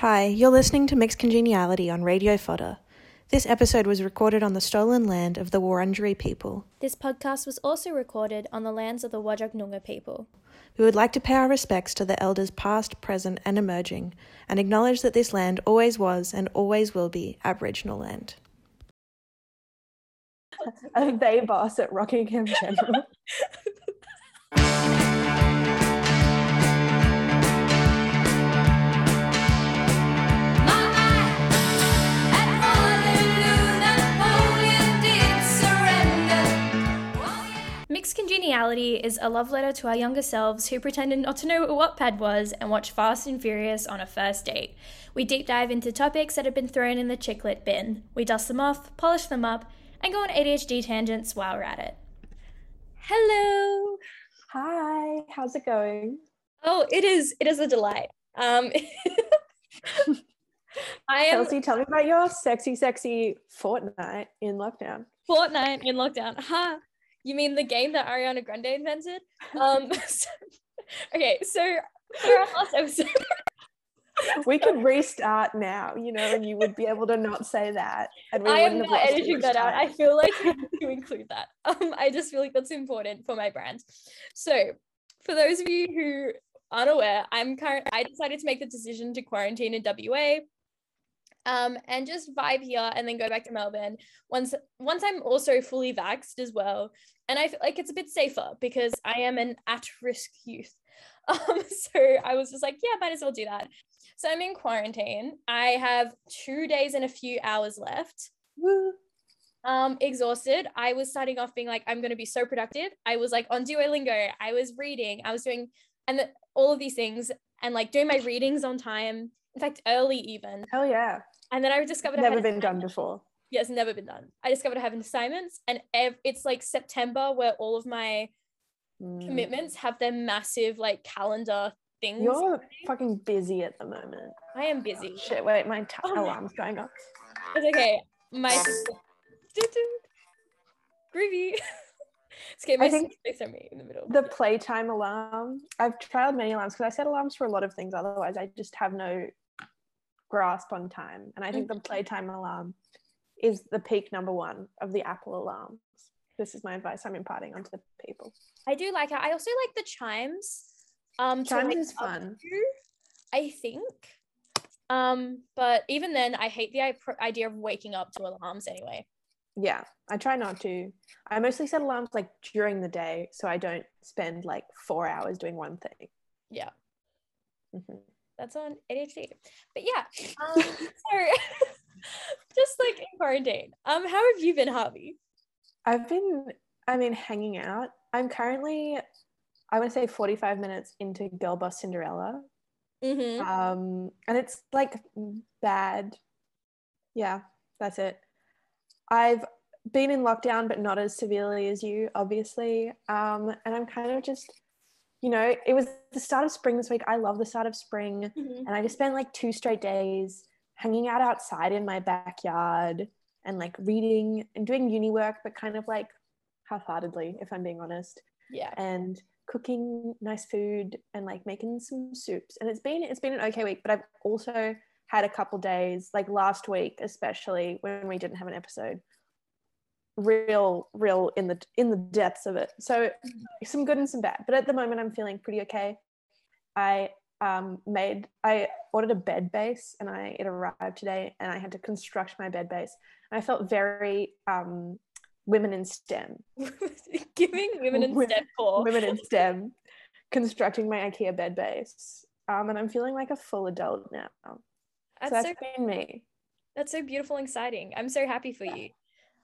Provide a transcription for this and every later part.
Hi, you're listening to Mixed Congeniality on Radio Fodder. This episode was recorded on the stolen land of the Wurundjeri people. This podcast was also recorded on the lands of the Whadjuk Noongar people. We would like to pay our respects to the elders past, present, and emerging, and acknowledge that this land always was and always will be Aboriginal land. Are they boss at Rockingham General? Mixed Congeniality is a love letter to our younger selves who pretended not to know what Wattpad was and watched Fast and Furious on a first date. We deep dive into topics that have been thrown in the chick lit bin. We dust them off, polish them up, and go on ADHD tangents while we're at it. Hello. Hi, how's it going? Oh, it is. It is a delight. Um, I am Kelsey, tell me about your sexy, sexy fortnight in lockdown. Fortnite in lockdown. Ha! You mean the game that Ariana Grande invented? Um, so- okay, so for our last episode, We could restart now, you know, and you would be able to not say that. And we I am lost editing that out. I feel like to include that. Um, I just feel like that's important for my brand. So, for those of you who aren't aware, I'm current. I decided to make the decision to quarantine in WA, um, and just vibe here and then go back to Melbourne once once I'm also fully vaxxed as well. And I feel like it's a bit safer because I am an at-risk youth. Um, so I was just like, yeah, might as well do that. So I'm in quarantine. I have two days and a few hours left Woo. um exhausted i was starting off being like i'm going to be so productive i was like on duolingo i was reading i was doing and the, all of these things and like doing my readings on time in fact early even oh yeah. and then i discovered I Never had been done before. yes never been done i discovered i have assignments and ev- it's like september where all of my Mm. commitments have their massive like calendar things You're fucking busy at the moment. i am busy Shit, wait, my t- Oh alarm's going off. it's okay my groovy it's okay my I think me in the middle The playtime alarm. I've trialed many alarms because I set alarms for a lot of things. Otherwise, I just have no grasp on time. And I think the playtime alarm is the peak number one of the Apple alarms. This is my advice I'm imparting onto the people. I do like it. I also like the chimes. Um, Chimes is fun. to, I think. Um, but even then, I hate the idea of waking up to alarms anyway. Yeah, I try not to. I mostly set alarms like during the day so I don't spend like four hours doing one thing. Yeah, Mhm. That's on ADHD. But yeah, um, so just like in quarantine. Um, how have you been, Harvey? I've been, I mean, hanging out. I'm currently, I want to say 45 minutes into Girl Boss Cinderella. Mm-hmm. um and it's like bad yeah that's it i've been in lockdown but not as severely as you obviously um and i'm kind of just you know it was the start of spring this week i love the start of spring Mm-hmm. and i just spent like two straight days hanging out outside in my backyard and like reading and doing uni work but kind of like half-heartedly if i'm being honest Yeah. and cooking nice food and like making some soups and it's been it's been an okay week but i've also had a couple days like last week especially when we didn't have an episode real real in the in the depths of it so some good and some bad but at the moment i'm feeling pretty okay i um made i ordered a bed base and i it arrived today and i had to construct my bed base and i felt very um women in stem Giving women in step four. women in STEM constructing my IKEA bed base. Um, and I'm feeling like a full adult now. so That's that's so been me. that's so beautiful and exciting. I'm so happy for you.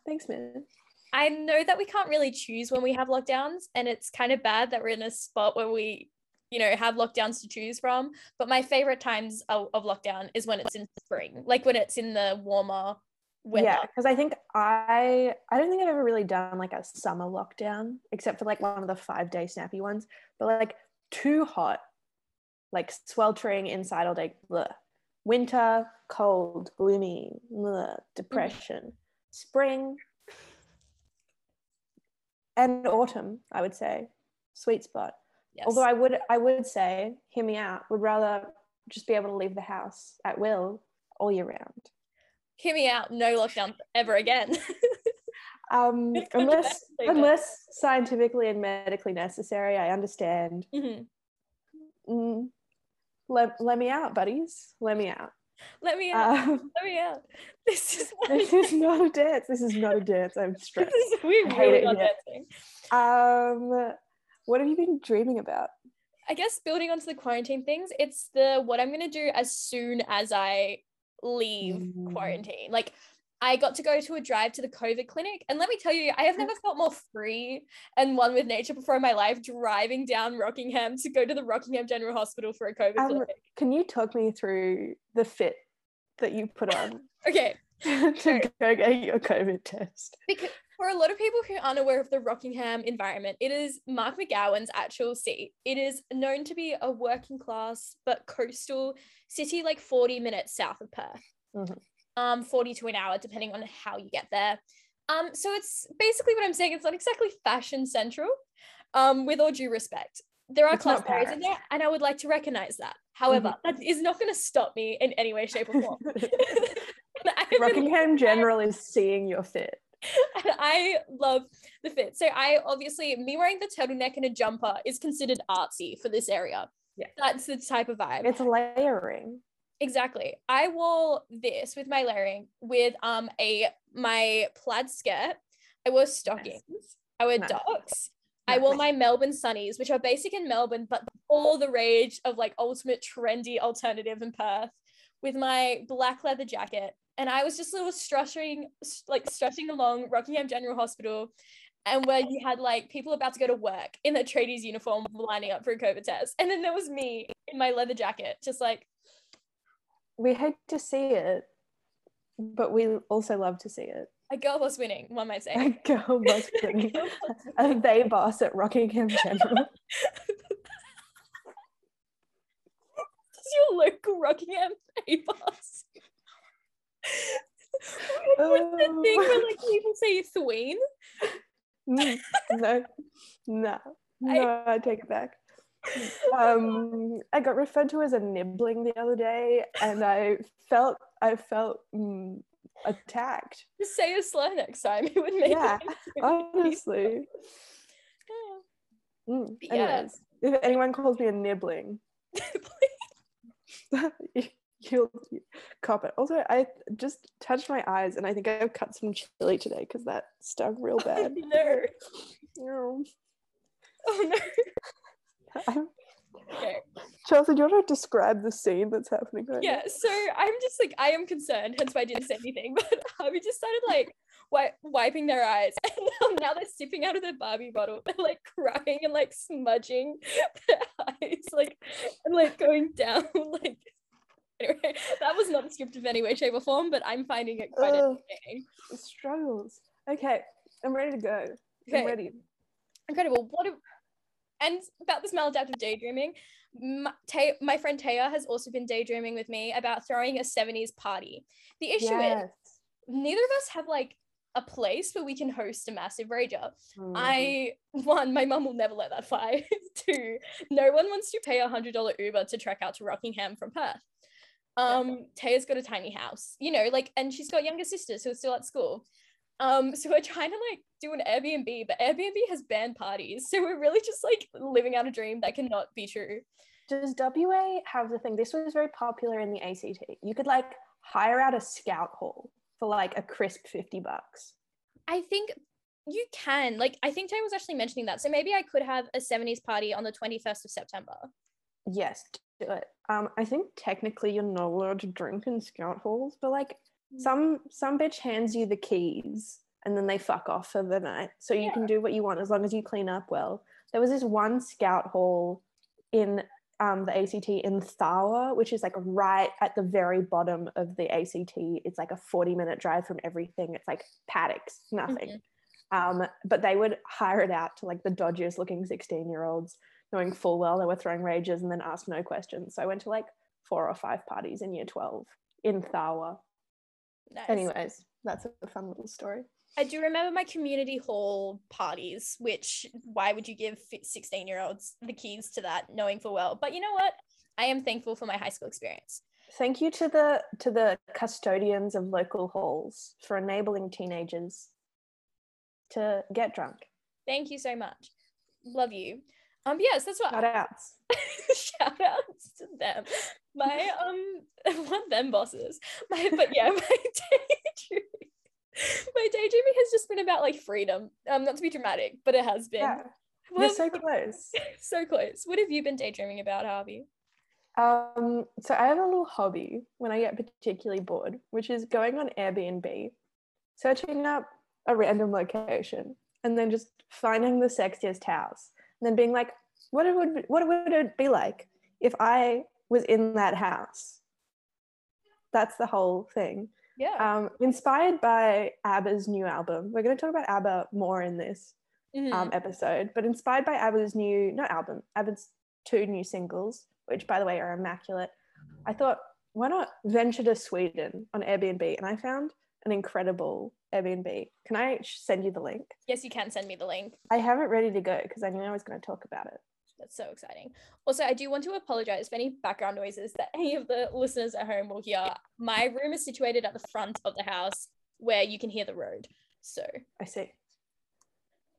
Thanks, man. I know that we can't really choose when we have lockdowns, and it's kind of bad that we're in a spot where we, you know, have lockdowns to choose from. But my favorite times of, of lockdown is when it's in spring, like when it's in the warmer weather. Yeah, because I think I I don't think I've ever really done like a summer lockdown except for like one of the five day snappy ones. But like too hot, like sweltering inside all day. Bleh. Winter, cold, gloomy, bleh, mm. depression. Spring and autumn, I would say, sweet spot. Yes. Although I would I would say, hear me out, would rather just be able to leave the house at will all year round. Hear me out. No lockdown ever again. Um, unless unless scientifically and medically necessary, I understand. Mhm. Mm, let, let me out, buddies. Let me out. Let me out. Um, Let me out. This is this is not a dance. This is not a dance. I'm stressed. is we really it here. dancing. Um, what have you been dreaming about? I guess building onto the quarantine things, it's the what I'm gonna do as soon as I leave Mm. quarantine. Like I got to go to a drive to the COVID clinic, and let me tell you, I have never felt more free and one with nature before in my life. Driving down Rockingham to go to the Rockingham General Hospital for a COVID Um, clinic. Can you talk me through the fit that you put on Okay, to go get your COVID test? because for a lot of people who aren't aware of the Rockingham environment, it is Mark McGowan's actual seat. It is known to be a working class but coastal city, like 40 minutes south of Perth. Mhm. Um, 40 to an hour, depending on how you get there. Um, so it's basically what I'm saying. It's not exactly fashion central. Um, with all due respect, there are It's class areas in there, and I would like to recognize that. However, that is not going to stop me in any way, shape, or form. And I have been Rockingham General is seeing your fit. and I love the fit. So I obviously me wearing the turtleneck and a jumper is considered artsy for this area. Yeah. That's the type of vibe. It's layering. Exactly. I wore this with my layering with um a my plaid skirt. I wore stockings. I wore Nice. Docs. I wore my Melbourne sunnies, which are basic in Melbourne, but all the rage of like ultimate trendy alternative in Perth with my black leather jacket. And I was just little strutting, like strutting along Rockingham General Hospital, and where you had like people about to go to work in their tradies uniform lining up for a COVID test. And then there was me in my leather jacket, just like, We hate to see it, but we also love to see it. a girl was winning, one might say. A girl was winning. a winning. they boss at Rockingham General. Is your local Rockingham boss. What's the thing where like people say thween? Mm, no, no, no, I take it back. Um, I got referred to as a nibbling the other day, and I felt I felt mm, attacked. Just say a slur next time. It would make Yeah, it Honestly. Mm, But yeah. if anyone calls me a nibbling, you- you'll you cop it. Also, I just touched my eyes, and I think I've cut some chili today because that stung real bad. no. Mm. Oh no. I'm- Okay. Chelsea, do you want to describe the scene that's happening right Yeah, so I'm just like I am concerned, hence why I didn't say anything. But Harvey just started like wi- wiping their eyes, and now, now they're sipping out of their Barbie bottle. They're like crying and like smudging their eyes, like and like going down. Like anyway, that was not scripted in any way, shape, or form. But I'm finding it quite entertaining. The struggles. Okay, I'm ready to go. Okay. I'm ready. incredible. What a, and about this maladaptive daydreaming, my, my friend Taya has also been daydreaming with me about throwing a 70s party. The issue is neither of us have like a place where we can host a massive rager. Mhm. I one, my mum will never let that fly. Two, no one wants to pay a hundred dollar Uber to trek out to Rockingham from Perth. Um, Taya's got a tiny house, you know, like, and she's got younger sisters who are still at school. Um, so we're trying to like do an Airbnb, but Airbnb has banned parties, so we're really just like living out a dream that cannot be true. Does WA have the thing? This was very popular in the ACT. You could like hire out a scout hall for like a crisp 50 bucks. I think you can, like, I think Taya was actually mentioning that, so maybe I could have a 70s party on the 21st of September. Yes, do it. Um, I think technically you're not allowed to drink in scout halls, but like. Some some bitch hands you the keys and then they fuck off for the night. So you can do what you want as long as you clean up well. There was this one scout hall in um, the ACT in Tharwa, which is like right at the very bottom of the ACT. It's like a 40 minute drive from everything. It's like paddocks, nothing. Um, but they would hire it out to like the dodgiest looking 16 year olds, knowing full well they were throwing rages and then ask no questions. So I went to like four or five parties in year 12 in Tharwa. Nice. Anyways, that's a fun little story. I do remember my community hall parties, which why would you give 16 year olds the keys to that knowing full well? But you know what? I am thankful for my high school experience. Thank you to the to the custodians of local halls for enabling teenagers to get drunk. Thank you so much. Love you. Um, yes, that's what Shout outs. shout outs to them. My um what them bosses. My but yeah, my daydreaming. My daydreaming has just been about like freedom. Um, not to be dramatic, but it has been. Yeah, you're so close. so close. What have you been daydreaming about, Harvey? Um, so I have a little hobby when I get particularly bored, which is going on Airbnb, searching up a random location, and then just finding the sexiest house, and then being like, what it would what would it be like if I was in that house? That's the whole thing. Yeah. Um, inspired by ABBA's new album. We're going to talk about ABBA more in this Mhm. um, episode, but inspired by ABBA's new, not album, ABBA's two new singles, which by the way are immaculate. I thought, why not venture to Sweden on Airbnb? And I found an incredible Airbnb. Can I send you the link? yes, you can send me the link. I have it ready to go because I knew I was going to talk about it. That's so exciting. Also, I do want to apologize for any background noises that any of the listeners at home will hear. My room is situated at the front of the house where you can hear the road. So, I see.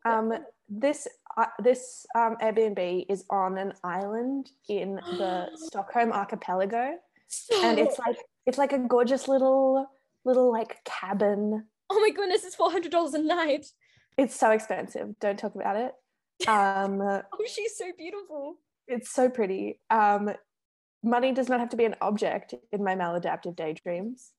Um, this uh, this um, Airbnb is on an island in the Stockholm archipelago. and it's like it's like a gorgeous little little like cabin oh my goodness, it's $400 a night. it's so expensive don't talk about it um Oh, she's so beautiful. it's so pretty. Um money does not have to be an object in my maladaptive daydreams.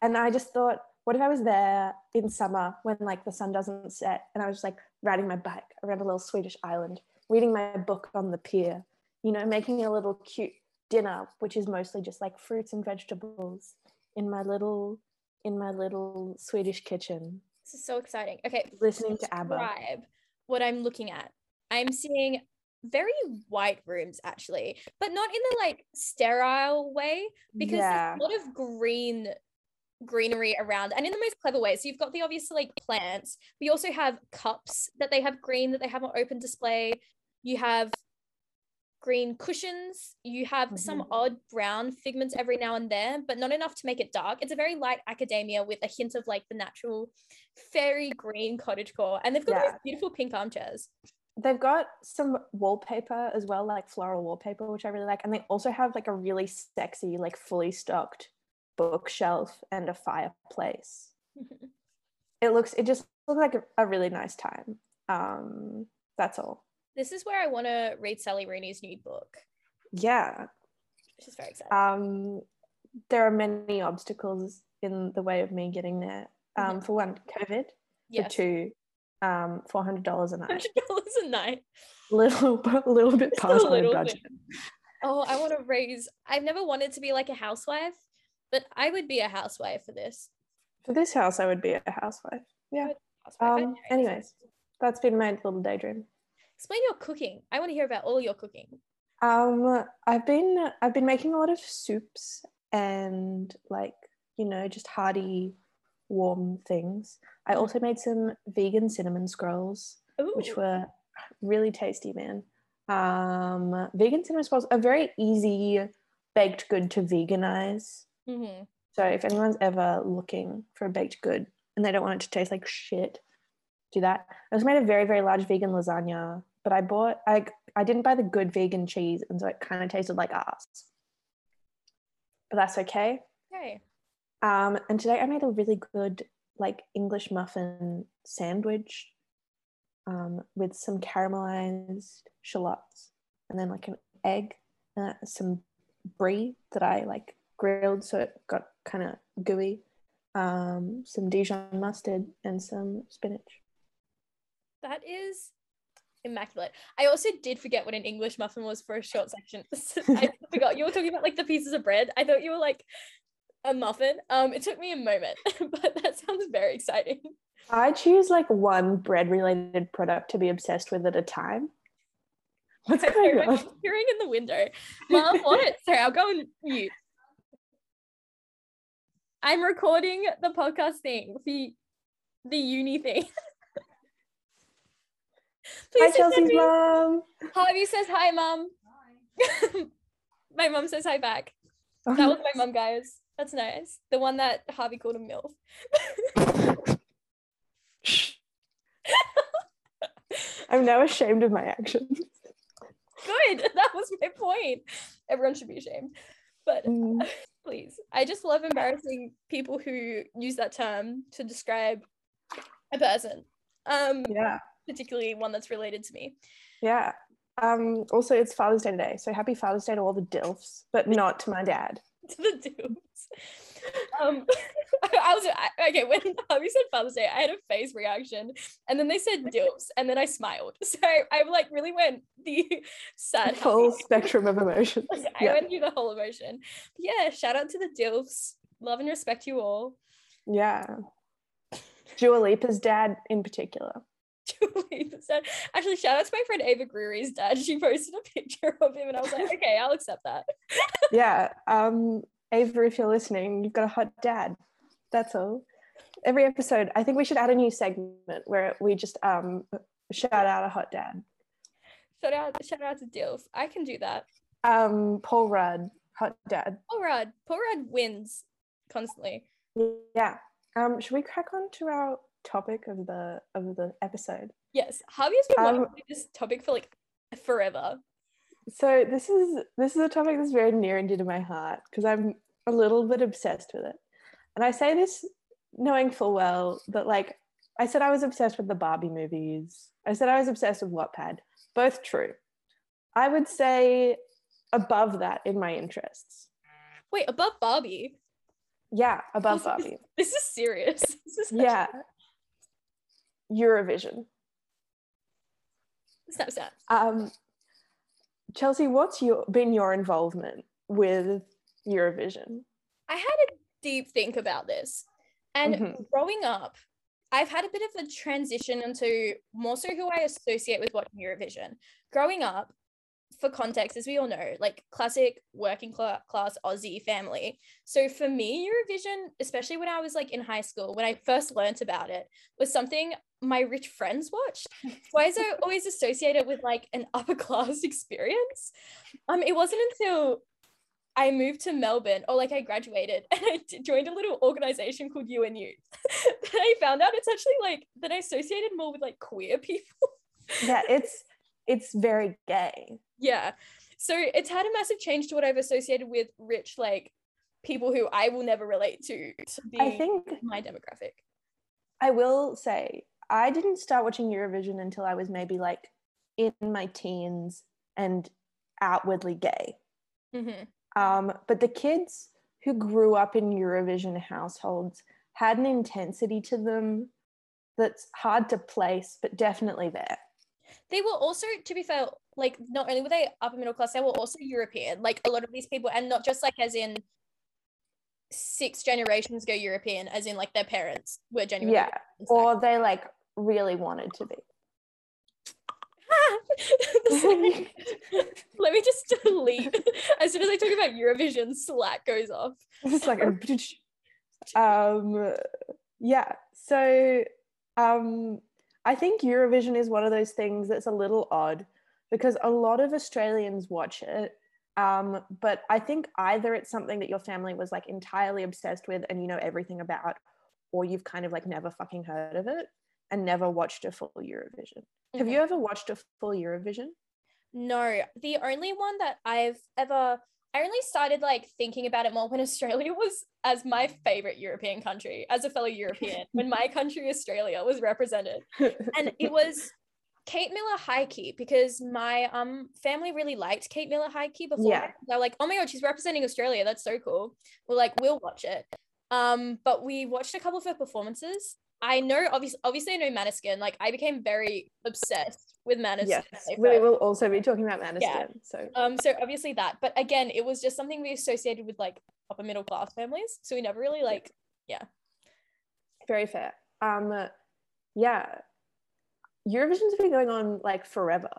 And i just thought what if i was there in summer when like the sun doesn't set and i was like riding my bike around a little swedish island reading my book on the pier you know making a little cute dinner which is mostly just like fruits and vegetables in my little in my little swedish kitchen. This is so exciting. Okay, listening to abba what I'm looking at. I'm seeing very white rooms actually, but not in the like sterile way because yeah there's a lot of green greenery around and in the most clever way. So you've got the obvious like plants, but you also have cups that they have green that they have on open display. You have green cushions. You have some Mhm. odd brown figments every now and then, but not enough to make it dark. It's a very light academia with a hint of like the natural fairy green cottage core. And they've got Yeah. those beautiful pink armchairs. They've got some wallpaper as well, like floral wallpaper, which I really like. And they also have like a really sexy, like fully stocked bookshelf and a fireplace. It looks, it just looks like a, a really nice time. Um, that's all. This is where I want to read Sally Rooney's nude book, Yeah. which is very exciting. Um, there are many obstacles in the way of me getting there. Um, For one, COVID. yes. For two, um, four hundred dollars a night. $100 a night. little, a little bit Just past my budget. bit. Oh, I want to raise. I've never wanted to be like a housewife, but I would be a housewife for this. For this house, I would be a housewife. Yeah. Housewife. Um, anyways, that's been my little daydream. Explain your cooking. I want to hear about all your cooking. Um, I've been I've been making a lot of soups and like you know just hearty, warm things. I also made some vegan cinnamon scrolls, Ooh. which were really tasty, man. Um, vegan cinnamon scrolls are very easy baked good to veganize. Mhm. So if anyone's ever looking for a baked good and they don't want it to taste like shit, do that. I also made a very, very large vegan lasagna, but I bought I I didn't buy the good vegan cheese, and so it kind of tasted like ass. But that's okay. Okay. Um, and today I made a really good like English muffin sandwich um, with some caramelized shallots and then like an egg, uh, some brie that I like grilled so it got kind of gooey, um, some Dijon mustard and some spinach. That is immaculate. I also did forget what an English muffin was for a short section. I forgot you were talking about like the pieces of bread. I thought you were like a muffin. Um, it took me a moment, but that sounds very exciting. I choose like one bread related product to be obsessed with at a time. What's Sorry, going on? peering in the window. Mom, what? Sorry, I'll go and mute. I'm recording the podcast thing, the the uni thing. Hi, say Chelsea's something. mom. Harvey says hi, mom. My mom says hi back. Oh, That was my mom, guys. That's nice. The one that Harvey called a MILF. I'm now ashamed of my actions. Good. That was my point. Everyone should be ashamed. But Mm, please, I just love embarrassing people who use that term to describe a person. Um, yeah, particularly one that's related to me. yeah. Um, also, it's Father's Day today, so happy Father's Day to all the DILFs, but not to my dad. to the dudes. Um, I was I, okay when Harvey said Father's Day. I had a face reaction, and then they said dilfs, and then I smiled. So I like really went the sad, Full happy- spectrum of emotions. I Yeah, went through the whole emotion. But yeah, shout out to the dilfs. Love and respect you all. yeah. Dua Lipa's dad in particular. Actually, shout out to my friend Ava Greery's dad. She posted a picture of him, and I was like, okay, I'll accept that. Yeah. Um, Ava, if you're listening, you've got a hot dad. That's all. Every episode, I think we should add a new segment where we just um shout out a hot dad. Shout out, shout out to dilf. I can do that. Um, Paul Rudd, hot dad. Paul Rudd. Paul Rudd wins constantly. Yeah. Um, should we crack on to our topic of the of the episode? Yes, Harvey has been Um, wanting this topic for like forever. So this is this is a topic that's very near and dear to my heart because I'm a little bit obsessed with it. And I say this knowing full well that like I said I was obsessed with the Barbie movies. I said I was obsessed with Wattpad. Both true. I would say above that in my interests. Wait, above Barbie. Yeah, above This is- Barbie. This is serious. This is Yeah. Eurovision. Snap, snap. Um, Chelsea, what's your been your involvement with Eurovision? I had a deep think about this. And Mhm. growing up, I've had a bit of a transition into more so who I associate with watching Eurovision. Growing up, for context, as we all know, like classic working cla- class Aussie family. So for me, Eurovision, especially when I was like in high school, when I first learnt about it, was something my rich friends watched. Why is it always associated with like an upper class experience? Um, it wasn't until I moved to Melbourne, or like I graduated, and I joined a little organization called UNU. that I found out it's actually like that I associated more with like queer people. Yeah, it's it's very gay. Yeah, so it's had a massive change to what I've associated with rich like people who I will never relate to. to I think my demographic. I will say I didn't start watching Eurovision until I was maybe like in my teens and outwardly gay. hmm Um, but the kids who grew up in Eurovision households had an intensity to them that's hard to place, but definitely there. They were also, to be fair, like not only were they upper middle class, they were also European. Like a lot of these people, and not just like as in six generations go European, as in like their parents were genuinely Yeah, or they like really wanted to be. Let me just delete. As soon as I talk about Eurovision, Slack goes off. It's like um yeah so um i think eurovision is one of those things that's a little odd because a lot of australians watch it um but i think either it's something that your family was like entirely obsessed with and you know everything about or you've kind of like never fucking heard of it and never watched a full eurovision. Have you ever watched a full eurovision? No, the only one that I've ever I only started like thinking about it more when Australia was as my favorite European country, as a fellow European, when my country Australia was represented. And it was Kate Miller-Heidke because my um family really liked Kate Miller Key before. Yeah. They're like, oh my god, she's representing Australia. That's so cool. We're like, we'll watch it. Um, but we watched a couple of her performances. I know obviously obviously I know Maneskin. Like I became very obsessed with Maneskin. yes we will also be talking about Maneskin, so um, so obviously that, but again, it was just something we associated with like upper middle class families. So we never really like, yeah. very fair um yeah eurovision's been going on like forever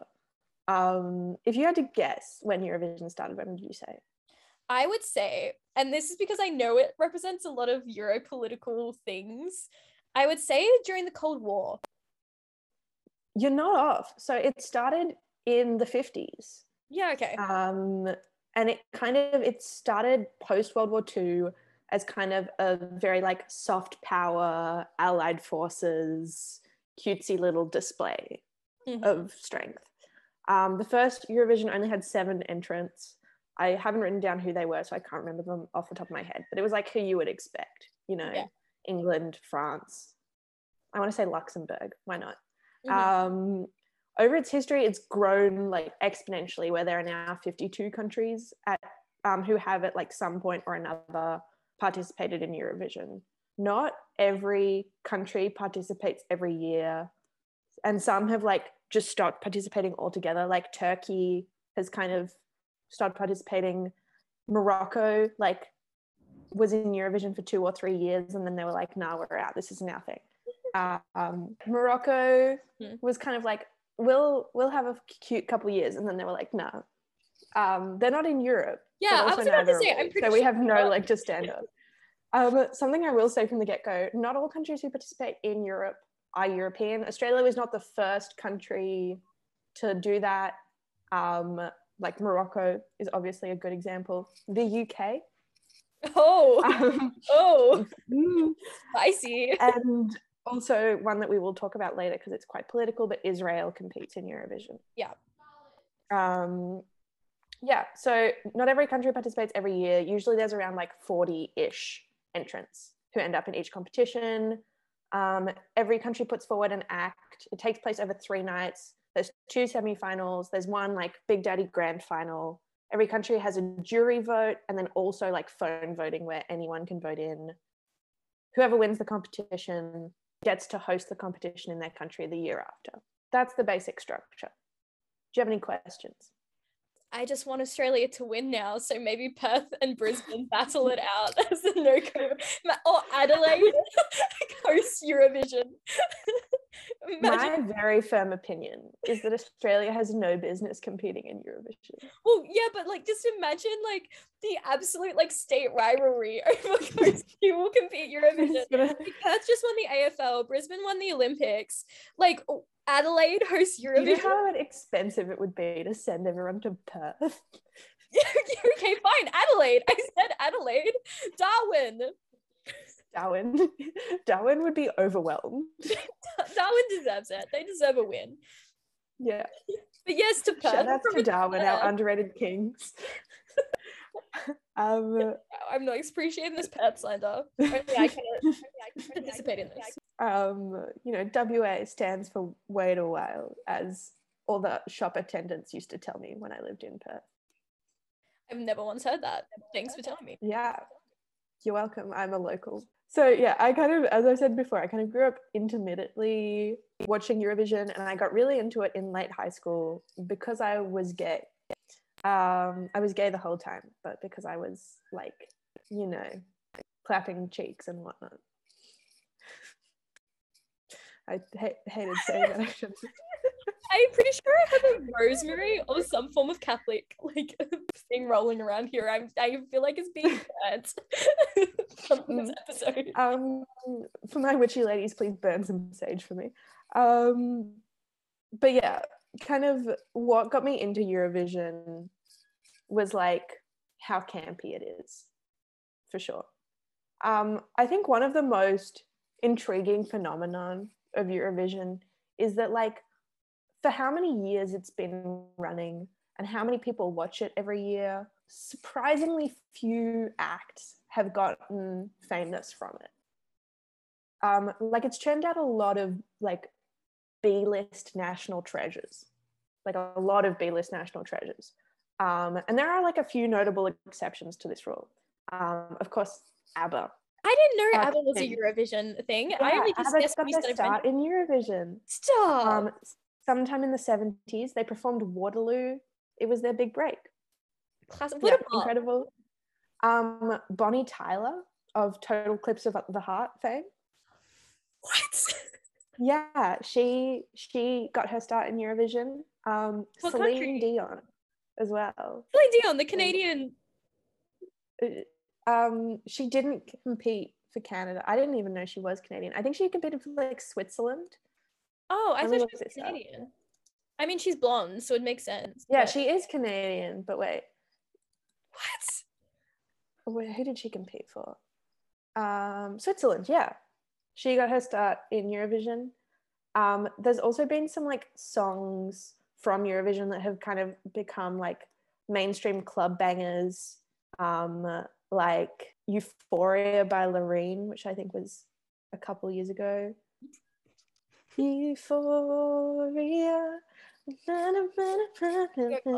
um if you had to guess when eurovision started when would you say I would say, and this is because I know it represents a lot of Euro political things. I would say during the Cold War. you're not off so it started in the 50s Yeah, okay. um and it kind of it started post World War II as kind of a very like soft power allied forces cutesy little display Mhm. of strength. Um, the first Eurovision only had seven entrants. I haven't written down who they were, so I can't remember them off the top of my head. But it was like who you would expect, you know, Yeah. England, France. I want to say Luxembourg. Why not? Mhm. Um, over its history, it's grown like exponentially, where there are now 52 countries at um, who have at like some point or another participated in Eurovision. Not every country participates every year, and some have like just stopped participating altogether. Like Turkey has kind of started participating. Morocco like was in Eurovision for two or three years, and then they were like, "Nah, we're out. This isn't our thing." Uh, um, Morocco Hmm. was kind of like, "We'll we'll have a cute couple years," and then they were like, "No." Um, they're not in Europe. Yeah, I was about to say, I'm pretty so we have no leg to stand on. Um, something I will say from the get go: not all countries who participate in Europe are European. Australia was not the first country to do that. Um, like Morocco is obviously a good example. The UK, Oh, um, oh, mm, spicy. and also one that we will talk about later because it's quite political. But Israel competes in Eurovision. Yeah. Um, yeah. So not every country participates every year. Usually there's around like forty-ish entrants who end up in each competition. Um, every country puts forward an act. It takes place over three nights. There's two semifinals. There's one like Big Daddy Grand Final. Every country has a jury vote and then also like phone voting where anyone can vote in. Whoever wins the competition gets to host the competition in their country the year after. That's the basic structure. Do you have any questions? I just want Australia to win now, so maybe Perth and Brisbane battle it out as the no or oh, Adelaide hosts Eurovision. My very firm opinion is that Australia has no business competing in Eurovision. well, yeah, but like, just imagine like the absolute like state rivalry over who will compete Eurovision. Perth just won the AFL, Brisbane won the Olympics. Like Adelaide hosts Do you know how expensive it would be to send everyone to Perth? okay, fine. Adelaide. I said Adelaide. Darwin. Darwin, Darwin would be overwhelmed. Darwin deserves it. They deserve a win. Yeah, But yes, to Perth. shout out to Darwin, our underrated kings. um, I'm not appreciating this Perth slander. Only I can, only I can participate in this. Um, you know, WA stands for wait a while, as all the shop attendants used to tell me when I lived in Perth. I've never once heard that. Thanks for telling me. Yeah, you're welcome. I'm a local. So yeah, I kind of, as I said before, I kind of grew up intermittently watching Eurovision, and I got really into it in late high school because I was gay. Um, I was gay the whole time, but because I was like, you know, clapping cheeks and whatnot. I ha- hated saying that. I shouldn't. I'm pretty sure I have a rosemary or some form of Catholic like thing rolling around here. I'm I feel like it's being burnt from this episode. um for my witchy ladies please burn some sage for me um but yeah kind of what got me into eurovision was like how campy it is for sure um i think one of the most intriguing phenomenon of eurovision is that like for how many years it's been running and how many people watch it every year surprisingly few acts have gotten famous from it. Um like it's churned out a lot of like b-list national treasures like a lot of b-list national treasures. Um and there are like a few notable exceptions to this rule. Um of course abba I didn't know Uh, ABBA was a. Eurovision thing. I Yeah, only just ABBA guessed got their start in eurovision Stop. um sometime in the 70s they performed waterloo it was their big break Classic. yeah, incredible um bonnie tyler of total eclipse of the heart fame what? Yeah, she she got her start in Eurovision. Um, What Celine country? Dion as well. Celine Dion, the Canadian. Um, she didn't compete for Canada. I didn't even know she was Canadian. I think she competed for like Switzerland. Oh, I me thought she was this up. Canadian. I mean, she's blonde, so it makes sense. Yeah, but- she is Canadian. But wait, What? Wait, who did she compete for? Um, Switzerland, yeah. She got her start in Eurovision. Um, there's also been some like songs from Eurovision that have kind of become like mainstream club bangers, um, like Euphoria by Loreen, which I think was a couple years ago. Euphoria.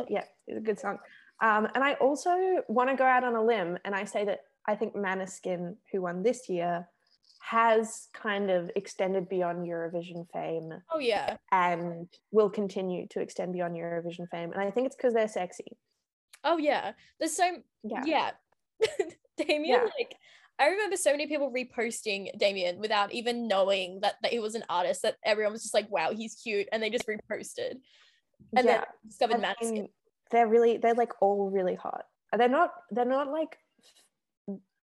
Yeah, it's a good song. Um, and I also want to go out on a limb and I say that I think Maneskin, who won this year, has kind of extended beyond Eurovision fame Oh yeah. and will continue to extend beyond Eurovision fame. And I think it's because they're sexy. Oh yeah. There's so Yeah. yeah. Damien, Yeah. like I remember so many people reposting Damien without even knowing that, that he was an artist, that everyone was just like, wow, he's cute. And they just reposted. And then discovered I Matt they're really they're like all really hot. They're not they're not like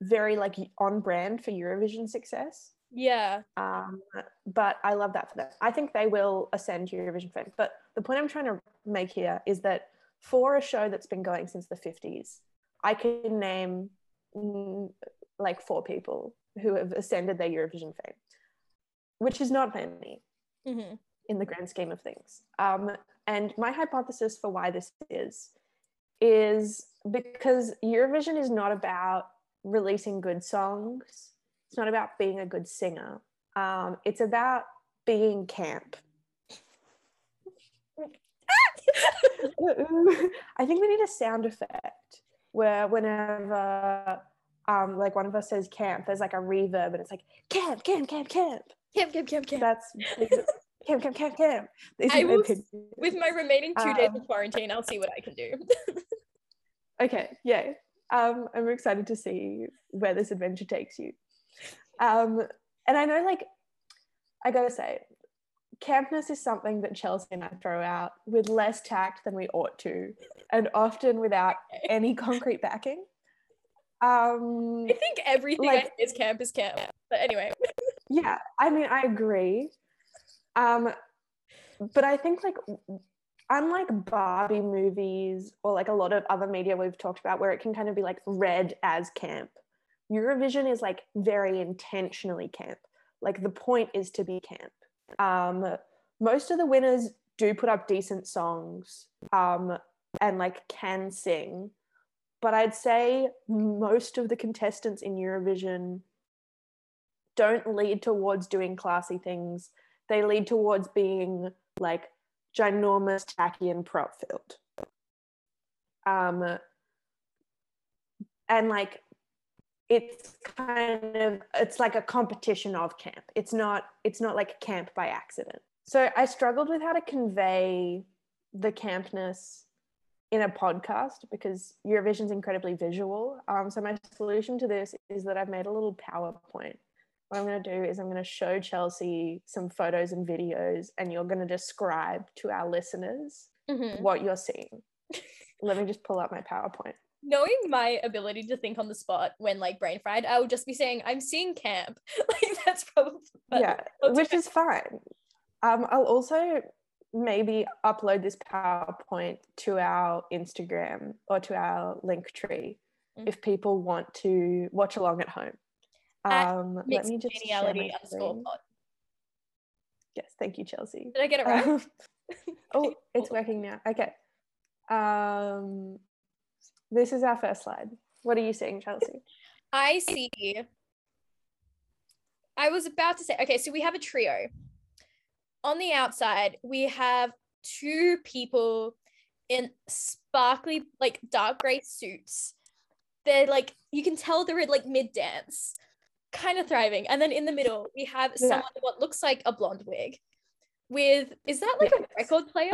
very like on brand for Eurovision success. Yeah. Um, but I love that for them. I think they will ascend to Eurovision fame. But the point I'm trying to make here is that for a show that's been going since the 50s, I can name mm, like four people who have ascended their Eurovision fame, which is not many hmm in the grand scheme of things. Um, and my hypothesis for why this is is because Eurovision is not about releasing good songs. It's not about being a good singer. Um, it's about being camp. I think we need a sound effect where whenever um, like one of us says camp, there's like a reverb and it's like camp, camp, camp, camp. Camp, camp, camp, camp. That's camp, camp, camp, camp. These I will- With my remaining two days Um, of quarantine, I'll see what I can do. Okay, yeah. Um, I'm excited to see where this adventure takes you. Um, and I know, like, I gotta say, campness is something that Chelsea and I throw out with less tact than we ought to, and often without any concrete backing. Um, I think everything like- is camp is camp. But anyway. yeah, I mean, I agree. Um, but I think like unlike Barbie movies or like a lot of other media we've talked about where it can kind of be like read as camp, Eurovision is like very intentionally camp. Like the point is to be camp. Um, most of the winners do put up decent songs um, and like can sing, but I'd say most of the contestants in Eurovision don't lead towards doing classy things. They lead towards being like ginormous, tacky, and prop filled. Um, and like it's kind of it's like a competition of camp. It's not it's not like camp by accident. So I struggled with how to convey the campness in a podcast because Eurovision's incredibly visual. Um, so my solution to this is that I've made a little PowerPoint what I'm going to do is I'm going to show Chelsea some photos and videos, and you're going to describe to our listeners Mhm. what you're seeing. Let me just pull up my PowerPoint. Knowing my ability to think on the spot when like brain fried, I would just be saying, I'm seeing camp. like that's probably yeah, which is fine. Um, I'll also maybe upload this PowerPoint to our Instagram or to our link tree Mm. if people want to watch along at home. At Um, let me just geniality underscore pod. Yes, thank you, Chelsea. Did I get it right? Um, oh, it's working now. Okay. Um, this is our first slide. What are you seeing, Chelsea? I see. I was about to say, okay, so we have a trio. On the outside, we have two people in sparkly, like dark gray suits. They're like, you can tell they're in like mid dance, kind of thriving. And then in the middle, we have Yeah. someone what looks like a blonde wig with, is that like a record player?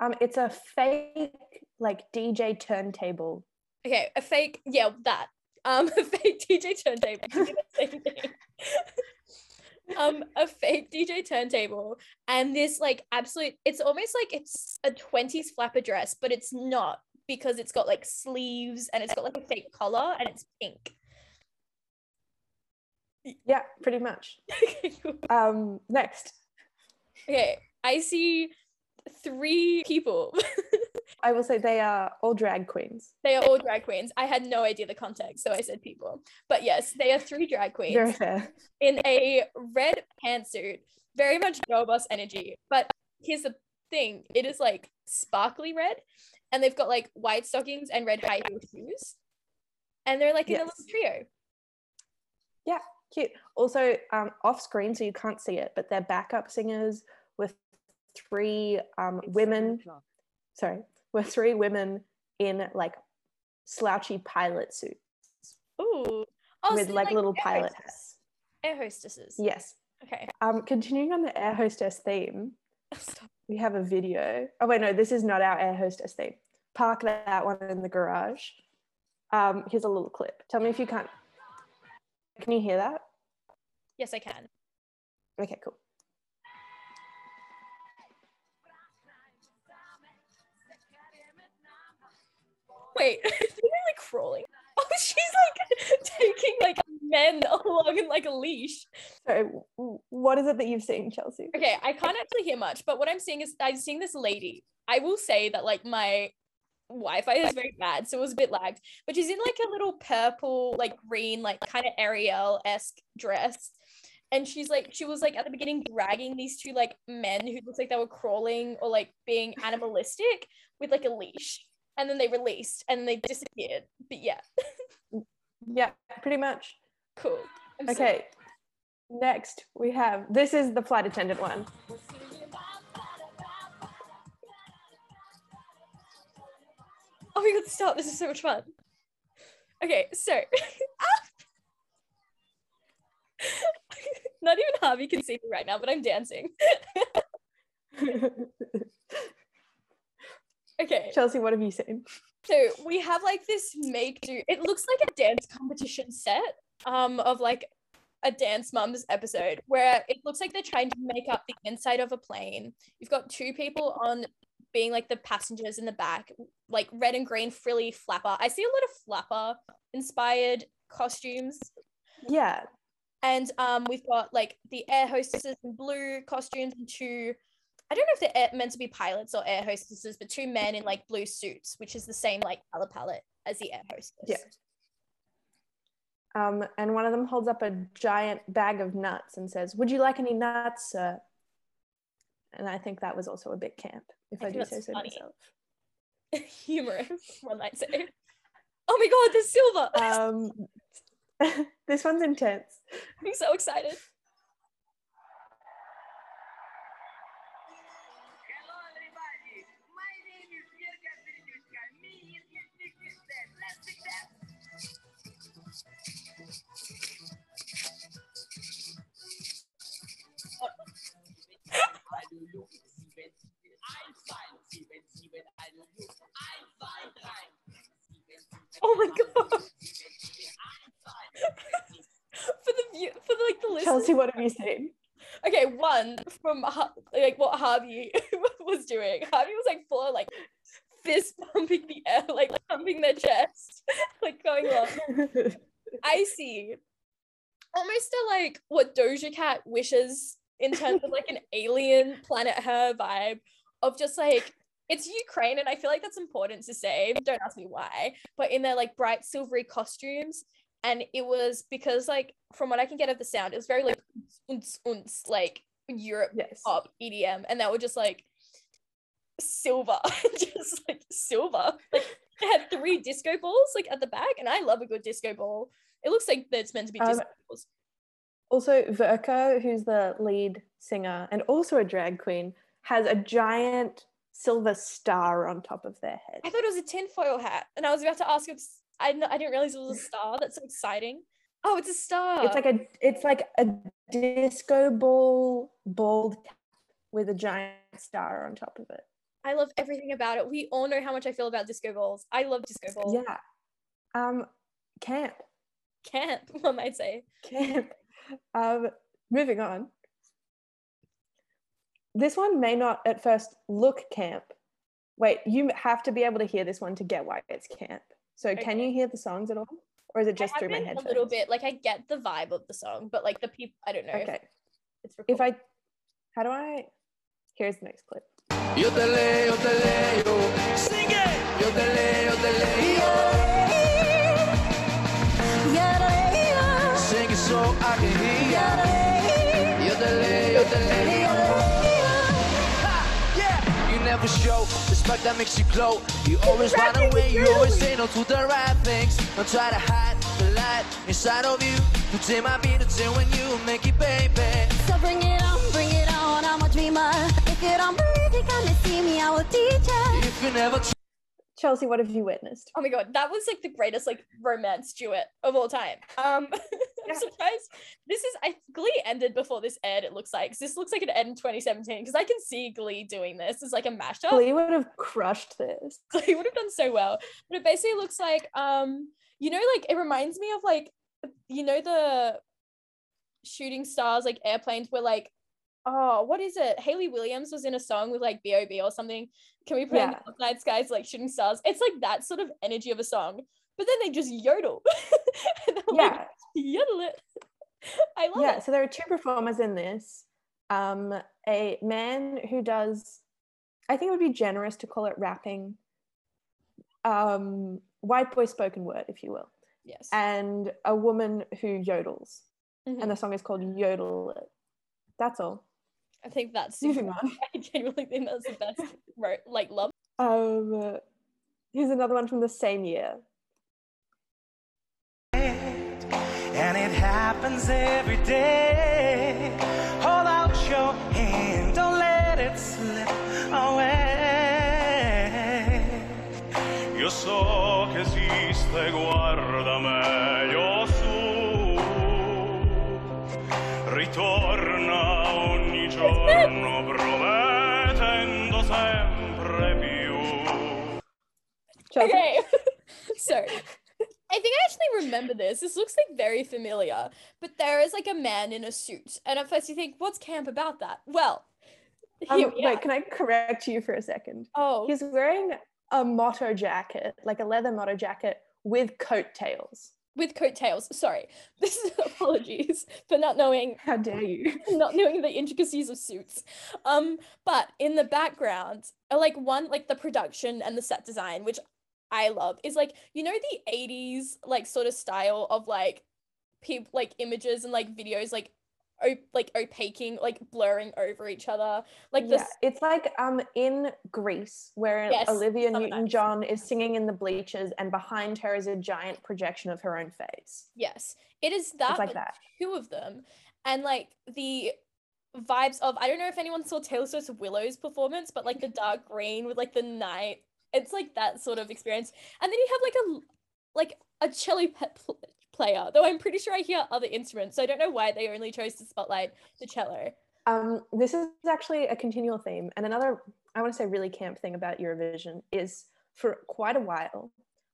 Um, it's a fake like DJ turntable. Okay, a fake, yeah, that. Um, a fake DJ turntable. you did the same thing. um, a fake DJ turntable, and this like absolute. It's almost like it's a twenties flapper dress, but it's not because it's got like sleeves and it's got like a fake collar and it's pink. Yeah, pretty much. Um, next. Okay, I see three people. I will say they are all drag queens. They are all drag queens. I had no idea the context, so I said people. But yes, they are three drag Very queens fair. in a red pantsuit, very much girl boss energy. But here's the thing it is like sparkly red, and they've got like white stockings and red high heel shoes. And they're like in a little trio. Yeah, cute. Also, um, off screen, so you can't see it, but they're backup singers with three um, women. Sorry, with three women in like slouchy pilot suits Ooh. Oh, with so like, little pilot hats. Air hostesses. Yes. Okay. Um, continuing on the air hostess theme, Stop. we have a video. Oh wait, no, this is not our air hostess theme. Park that one in the garage. Um, here's a little clip. Tell me if you can't. Can you hear that? Yes, I can. Okay, cool. Wait, they're like crawling. Oh, she's like taking like men along in like a leash. So, w- what is it that you've seen, Chelsea? Okay, I can't actually hear much, but what I'm seeing is I'm seeing this lady. I will say that like my Wi-Fi is very bad, so it was a bit lagged. But she's in like a little purple, like green, like kind of Ariel-esque dress. And she's like, she was like at the beginning dragging these two like men who looked like they were crawling or like being animalistic with like a leash. And then they released and they disappeared. But yeah, Yeah, pretty much. cool. I'm Okay. Next, we have this is the flight attendant one. Oh my god, stop. This is so much fun. Okay, so not even Harvey can see me right now, but I'm dancing. Okay, Chelsea, what have you seen? so we have like this make do. It looks like a dance competition set um of like a dance mums episode where it looks like they're trying to make up the inside of a plane. You've got two people on being like the passengers in the back, like red and green frilly flapper. I see a lot of flapper inspired costumes. Yeah, And um we've got like the air hostesses in blue costumes and two I don't know if they're air- meant to be pilots or air hostesses, but two men in like blue suits, which is the same like color palette as the air hostess. Yeah. Um, and one of them holds up a giant bag of nuts and says, "Would you like any nuts, sir?" And I think that was also a bit camp, if I I, do say so funny. myself. Humorous, one might say. Oh my god, there's silver! Um, this one's intense. I'm so excited. Oh my god. for the view, for the, like the listeners. Chelsea, what have you seen? Okay, one from like what Harvey was doing. Harvey was like full of like fist pumping the air, like pumping their chest, like going on. I see almost a like what Doja Cat wishes in terms of like an alien planet her vibe of just like it's Ukraine and I feel like that's important to say. Don't ask me why, but in their like bright silvery costumes. And it was because like from what I can get of the sound, it was very like unts, unts, like Europe yes. pop EDM, and that were just like silver, just like silver. Like it had three disco balls like at the back, and I love a good disco ball. It looks like it's meant to be Um, disco balls. Also, Verka, who's the lead singer and also a drag queen, has a giant silver star on top of their head. I thought it was a tinfoil hat, and I was about to ask if I I didn't realize it was a star. That's so exciting. Oh, it's a star. It's like a it's like a disco ball bald cap with a giant star on top of it. I love everything about it. We all know how much I feel about disco balls. I love disco balls. Yeah. Um, camp, Camp, one might say. camp. Um, moving on. This one may not at first look camp. Wait, you have to be able to hear this one to get why it's camp. So, can you hear the songs at all, or is it just I through my been headphones? a little bit. Like I get the vibe of the song, but like the people, I don't know. Okay. If it's If. I, how do I? Here's the next clip. Yo te leo, te leo, sing it. Yodelay, yodelay, yo. Yeah, you never show respect that makes you glow. You always run away, you always say no to the right things. Don't try to hide the light inside of you. You take my beat, it's when you make it, baby. So bring it on, bring it on, I'm a dreamer. If you don't believe you come and see me, I will teach you. If you never Chelsea, what have you witnessed? Oh my god, that was like the greatest like romance duet of all time. Um, Yeah. I'm surprised. This is I Glee ended before this aired. It looks like this looks like it ended in 2017 because I can see Glee doing this as like a mashup. Glee would have crushed this. Glee would have done so well, but it basically looks like um, you know, like it reminds me of like you know the shooting stars like airplanes were like oh what is it hayley williams was in a song with like bob or something can we put in Yeah. the night skies like shooting stars it's like that sort of energy of a song but then they just yodel they're like, Yeah, yodel it i love it. yeah. it So there are two performers in this. Um, a man who does, I think it would be generous to call it rapping. Um, white boy spoken word, if you will, yes and a woman who yodels, Mhm. and the song is called "Yodel It." That's all. i think that's Moving super, on. i genuinely think that's the best like love Um, here's another one from the same year. And it happens every day. Hold out your hand, don't let it slip away. Io so che esiste, guarda meglio su. Ritorna ogni giorno promettendo sempre più. Okay. so I think I actually remember this. This looks like very familiar, but there is like a man in a suit. And at first you think, what's camp about that? Well, Um, here we wait, can I correct you for a second? Oh, He's wearing a motto jacket, like a leather motto jacket with coattails. with coattails. Sorry. This is apologies for not knowing How dare you? not knowing the intricacies of suits. Um, but in the background, uh, like one, like the production and the set design, which I love, is like you know the '80s like sort of style of like people like images and like videos like op- like opaquing, like blurring over each other, like yeah, this. it's like um in Grease where Yes, Olivia Newton John is singing in the bleachers and behind her is a giant projection of her own face. Yes, it is that. It's like that. two of them and like the vibes of I don't know if anyone saw Taylor Swift's Willows performance, but like the dark green with like the night, it's like that sort of experience. And then you have like a like a cello pl- player, though I'm pretty sure I hear other instruments, so I don't know why they only chose to spotlight the cello. Um, this is actually a continual theme, and another I want to say really camp thing about Eurovision is for quite a while,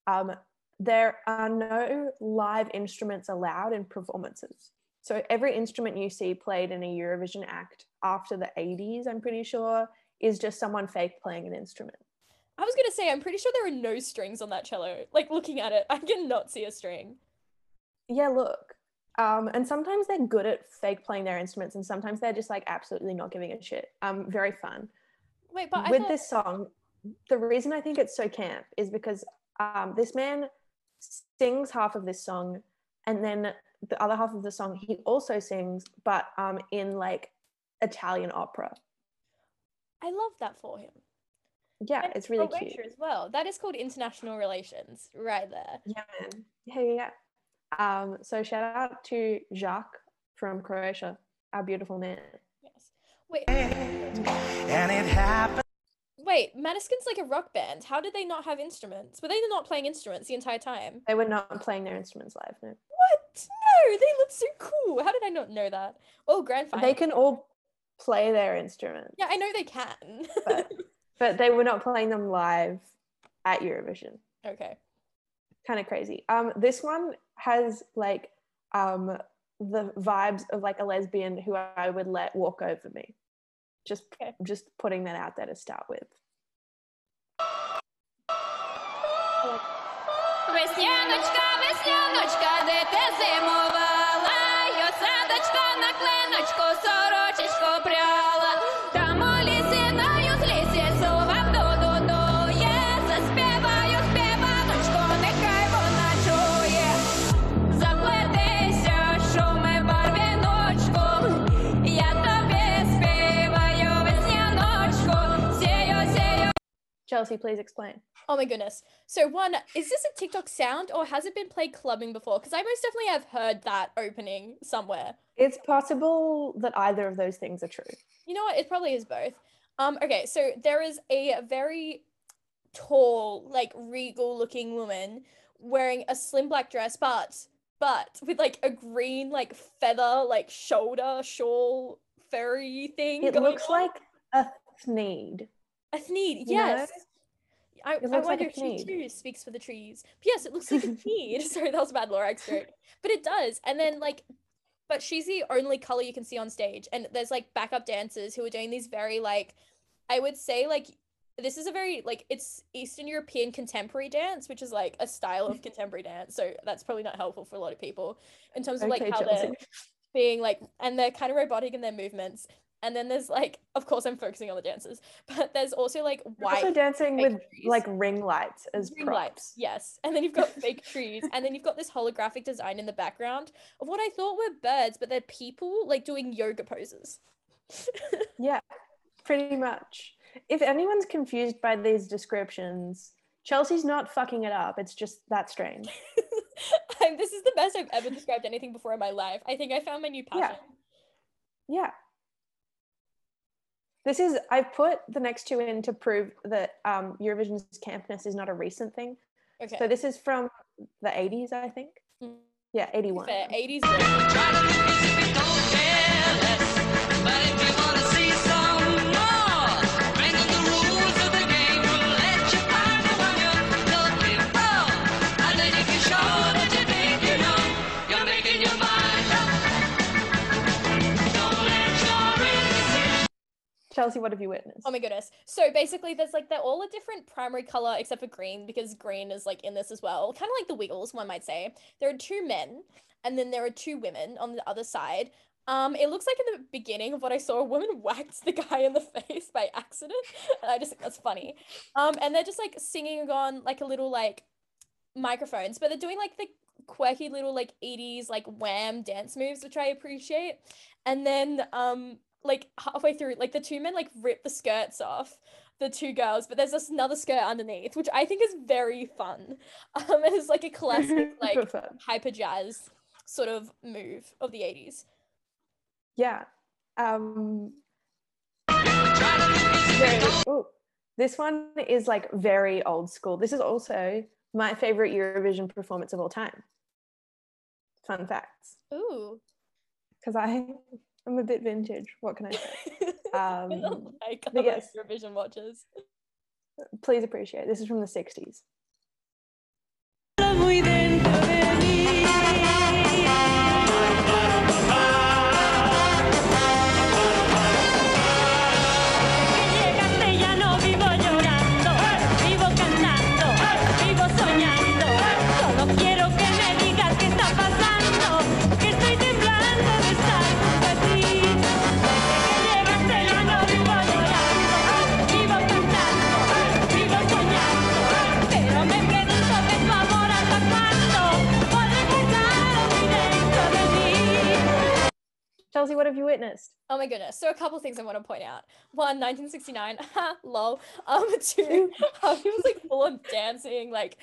um, there are no live instruments allowed in performances. So every instrument you see played in a Eurovision act after the 80s, I'm pretty sure, is just someone fake playing an instrument. I was gonna say I'm pretty sure there are no strings on that cello. Like looking at it, I cannot see a string. Yeah, look. Um, and sometimes they're good at fake playing their instruments, and sometimes they're just like absolutely not giving a shit. Um, very fun. Wait, but I with thought- this song, the reason I think it's so camp is because um, this man sings half of this song, and then the other half of the song he also sings, but um, in like Italian opera. I love that for him. Yeah, And it's really Croatia cute. as well. That is called international relations, right there. Yeah, man. Yeah, yeah, yeah. Um, so shout out to Jacques from Croatia, our beautiful man. Yes. Wait, And it happens. wait. Maneskin's like a rock band. How did they not have instruments? Were they not playing instruments the entire time? They were not playing their instruments live. No. What? No, they look so cool. How did I not know that? Oh, grand final. They can all play their instruments, Yeah, I know they can. But- but they were not playing them live at Eurovision. okay. kind of crazy. Um, this one has like um the vibes of like a lesbian who I would let walk over me. Just Okay. just putting that out there to start with. Весняночка, весняночка, де ти зимувала? Йо садочко на клиночку, сорочечку Chelsea, please explain. Oh my goodness. So one, is this a TikTok sound or has it been played clubbing before? Because I most definitely have heard that opening somewhere. It's possible that either of those things are true. You know what? It probably is both. Um, okay, so there is a very tall, like regal looking woman wearing a slim black dress, but but with like a green like feather like shoulder shawl furry thing. It looks on. like a thneed. A thneed. know? Yes. I, I looks like wonder if she too speaks for the trees. But yes, it looks like a thneed. Sorry, that was a bad Lorax joke. But it does. And then like but she's the only color you can see on stage. And there's like backup dancers who are doing these very like I would say like this is a very like it's Eastern European contemporary dance, which is like a style of contemporary dance. So that's probably not helpful for a lot of people in terms of like Okay, how Chelsea. they're being like and they're kind of robotic in their movements. And then there's like of course I'm focusing on the dancers, but there's also like white also dancing with trees. like ring lights as ring props. lights, yes. And then you've got fake trees, and then you've got this holographic design in the background of what I thought were birds, but they're people like doing yoga poses. Yeah, pretty much. If anyone's confused by these descriptions, Chelsea's not fucking it up. It's just that strange. I'm, this is the best I've ever described anything before in my life. I think I found my new Yeah. passion. Yeah. This is, I've put the next two in to prove that um, Eurovision's campness is not a recent thing. Okay. So this is from the 80s, I think. Mm. Yeah, 81. Fair. 80s. Chelsea, what have you witnessed? Oh my goodness. So basically there's like they're all a different primary color except for green because green is like in this as well. Kind of like the Wiggles, one might say. There are two men and then there are two women on the other side. Um, it looks like in the beginning of what I saw, a woman whacked the guy in the face by accident. And I just think that's funny. Um, and they're just like singing on like a little like microphones, but they're doing like the quirky little like 80s like wham dance moves, which I appreciate. And then um like halfway through, like the two men like rip the skirts off the two girls, but there's this another skirt underneath, which I think is very fun. Um, it's like a classic like hyper jazz sort of move of the 80s. Yeah. Um, Try to look as if very, ooh, this one is like very old school. This is also my favorite Eurovision performance of all time. Fun facts. Ooh. Because I am a bit vintage. What can I say? Um, like other yes. Eurovision watchers. Please appreciate. This is from the 60s. Chelsea, what have you witnessed? Oh my goodness. So a couple things I want to point out. One, 1969. Ha, lol. Um, two, um, he was like full on dancing, like,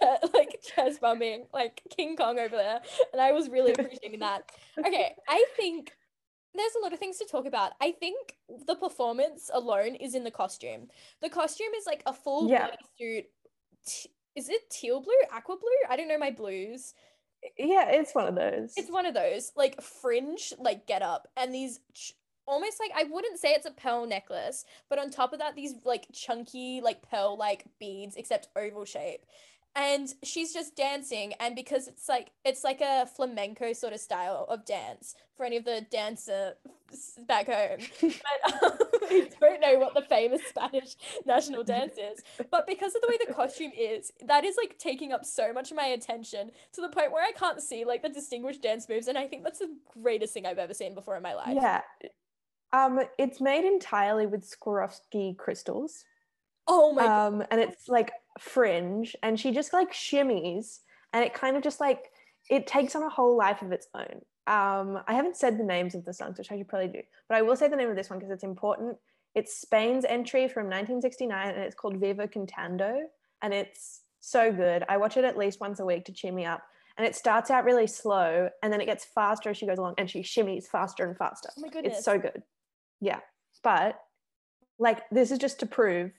che- like chest bumping, like King Kong over there, and I was really appreciating that. Okay, I think there's a lot of things to talk about. I think the performance alone is in the costume. The costume is like a full Yeah. bodysuit. T- is it teal blue, aqua blue? I don't know my blues. Yeah, it's one of those. It's one of those like fringe like get up and these ch- almost like I wouldn't say it's a pearl necklace, but on top of that these like chunky like pearl like beads except oval shape. And she's just dancing and because it's like it's like a flamenco sort of style of dance for any of the dancer back home. But um, we don't know what the famous Spanish national dance is. But because of the way the costume is, that is like taking up so much of my attention to the point where I can't see like the distinguished dance moves. And I think that's the greatest thing I've ever seen before in my life. Yeah. Um, it's made entirely with Swarovski crystals. Oh my god. Um, and it's like fringe, and she just like shimmies, and it kind of just like it takes on a whole life of its own. Um, I haven't said the names of the songs, which I should probably do, but I will say the name of this one because it's important. It's Spain's entry from 1969, and it's called Vivo Cantando, and it's so good. I watch it at least once a week to cheer me up. And it starts out really slow, and then it gets faster as she goes along, and she shimmies faster and faster. Oh my goodness. It's so good. Yeah. But like this is just to prove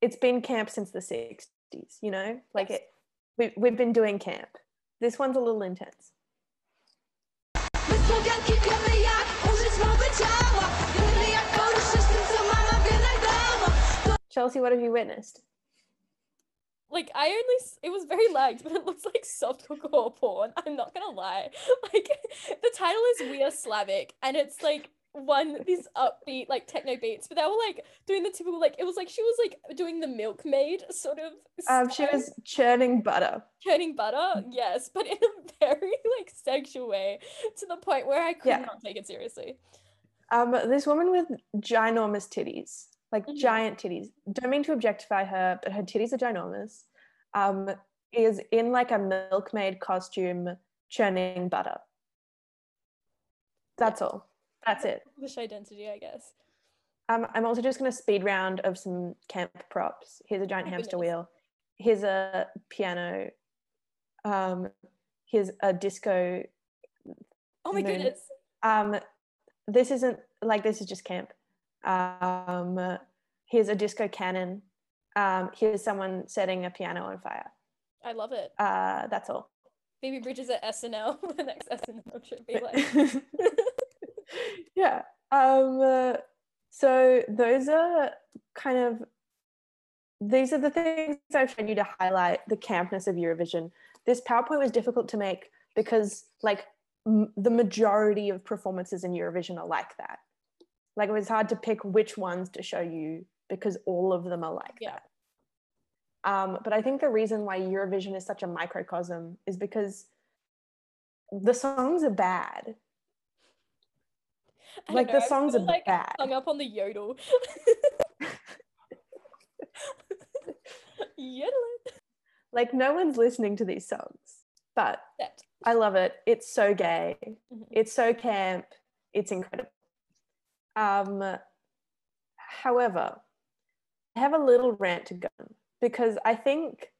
it's been camp since the 60s, you know? Like it we, we've been doing camp. This one's a little intense. My smoganki wiemy jak użyć mowy ciała Wiemy jak poruszyć tym, co mama wie najdała Chelsea, what have you witnessed? like I only it was very lagged, but it looks like softcore porn. I'm not gonna lie. Like the title is We Are Slavic, and it's like one these upbeat like techno beats, but they were like doing the typical like it was like she was like doing the milkmaid sort of. Um, she was churning butter. churning butter, yes, but in a very like sexual way, to the point where I could Yeah. not take it seriously. Um, this woman with ginormous titties, like Mhm. giant titties. Don't mean to objectify her, but her titties are ginormous. Um, is in like a milkmaid costume churning butter. That's all. That's it. Wish identity, I guess. Um, I'm also just going to speed round of some camp props. Here's a giant Oh, hamster goodness. wheel. Here's a piano. Um, here's a disco. Oh my Moon. goodness. Um, this isn't like this is just camp. Um, here's a disco cannon. Um, here's someone setting a piano on fire. I love it. Uh, that's all. Phoebe Bridgers at SNL. the next SNL should be like. yeah. Um, uh, so those are kind of these are the things I've shown you to highlight the campness of Eurovision. This PowerPoint was difficult to make because like m- the majority of performances in Eurovision are like that. Like it was hard to pick which ones to show you because all of them are like Yeah. that. Um, but I think the reason why Eurovision is such a microcosm is because the songs are bad. Like, the know, I songs are like bad. Hung up on the yodel. Yodeling. like no one's listening to these songs but i love it it's so gay Mhm. it's so camp it's incredible um however i have a little rant to go because i think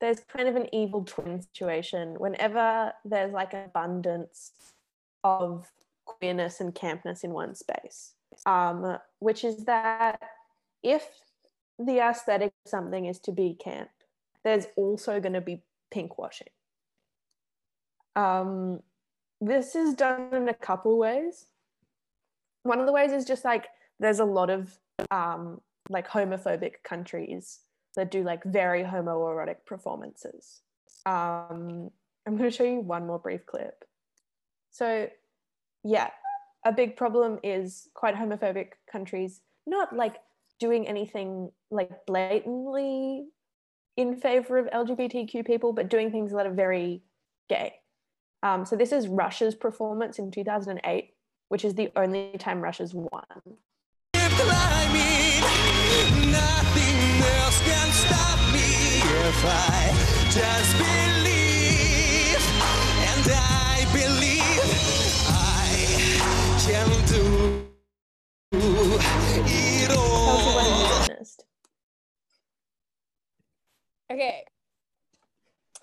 there's kind of an evil twin situation whenever there's like an abundance of queerness and campness in one space um which is that if the aesthetic of something is to be camp there's also going to be pink washing. Um, this is done in a couple ways. One of the ways is just like there's a lot of um, like homophobic countries that do like very homoerotic performances. Um, I'm going to show you one more brief clip. So, yeah, a big problem is quite homophobic countries not like doing anything like blatantly in favor of LGBTQ people, but doing things that are very gay. Um, so this is Russia's performance in 2008, which is the only time Russia's won. Okay.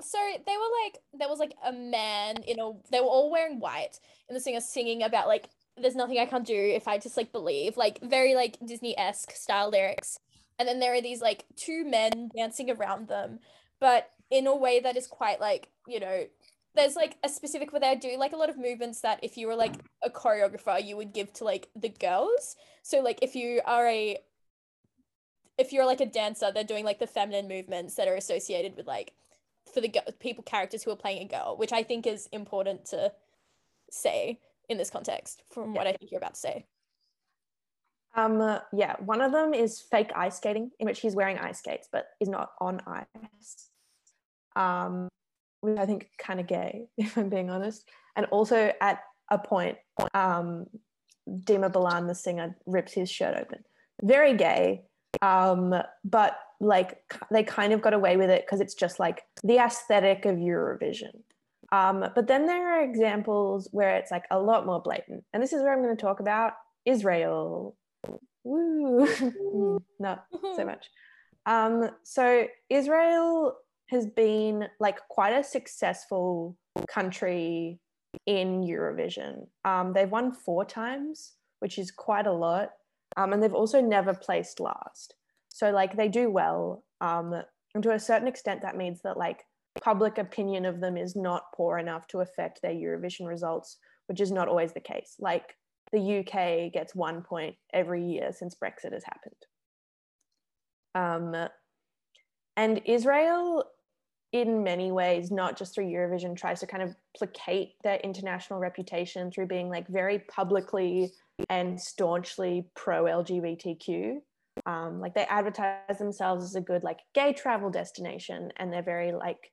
So they were like, there was like a man in a, they were all wearing white, and the singer singing about like, there's nothing I can't do if I just like believe, like very like Disney esque style lyrics. And then there are these like two men dancing around them, but in a way that is quite like, you know, there's like a specific where they do like a lot of movements that if you were like a choreographer, you would give to like the girls. So like if you are a if you're like a dancer, they're doing like the feminine movements that are associated with like for the people characters who are playing a girl, which I think is important to say in this context from what I think you're about to say. Um, uh, yeah, one of them is fake ice skating, in which he's wearing ice skates but is not on ice. Um, which I think kind of gay, if I'm being honest. And also at a point, um, Dima Bilan, the singer, rips his shirt open. Very gay, um, but like they kind of got away with it because it's just like the aesthetic of Eurovision. Um, but then there are examples where it's like a lot more blatant. And this is where I'm going to talk about Israel. Woo. Mm, no, so much. Um, so Israel has been like quite a successful country in Eurovision. Um, they've won four times, which is quite a lot. Um, and they've also never placed last. So like they do well. Um, and to a certain extent, that means that like public opinion of them is not poor enough to affect their Eurovision results, which is not always the case. Like the UK gets one point every year since Brexit has happened. Um, and Israel, in many ways, not just through Eurovision, tries to kind of placate their international reputation through being like very publicly and staunchly pro LGBTQ. Um, like they advertise themselves as a good like gay travel destination, and they're very like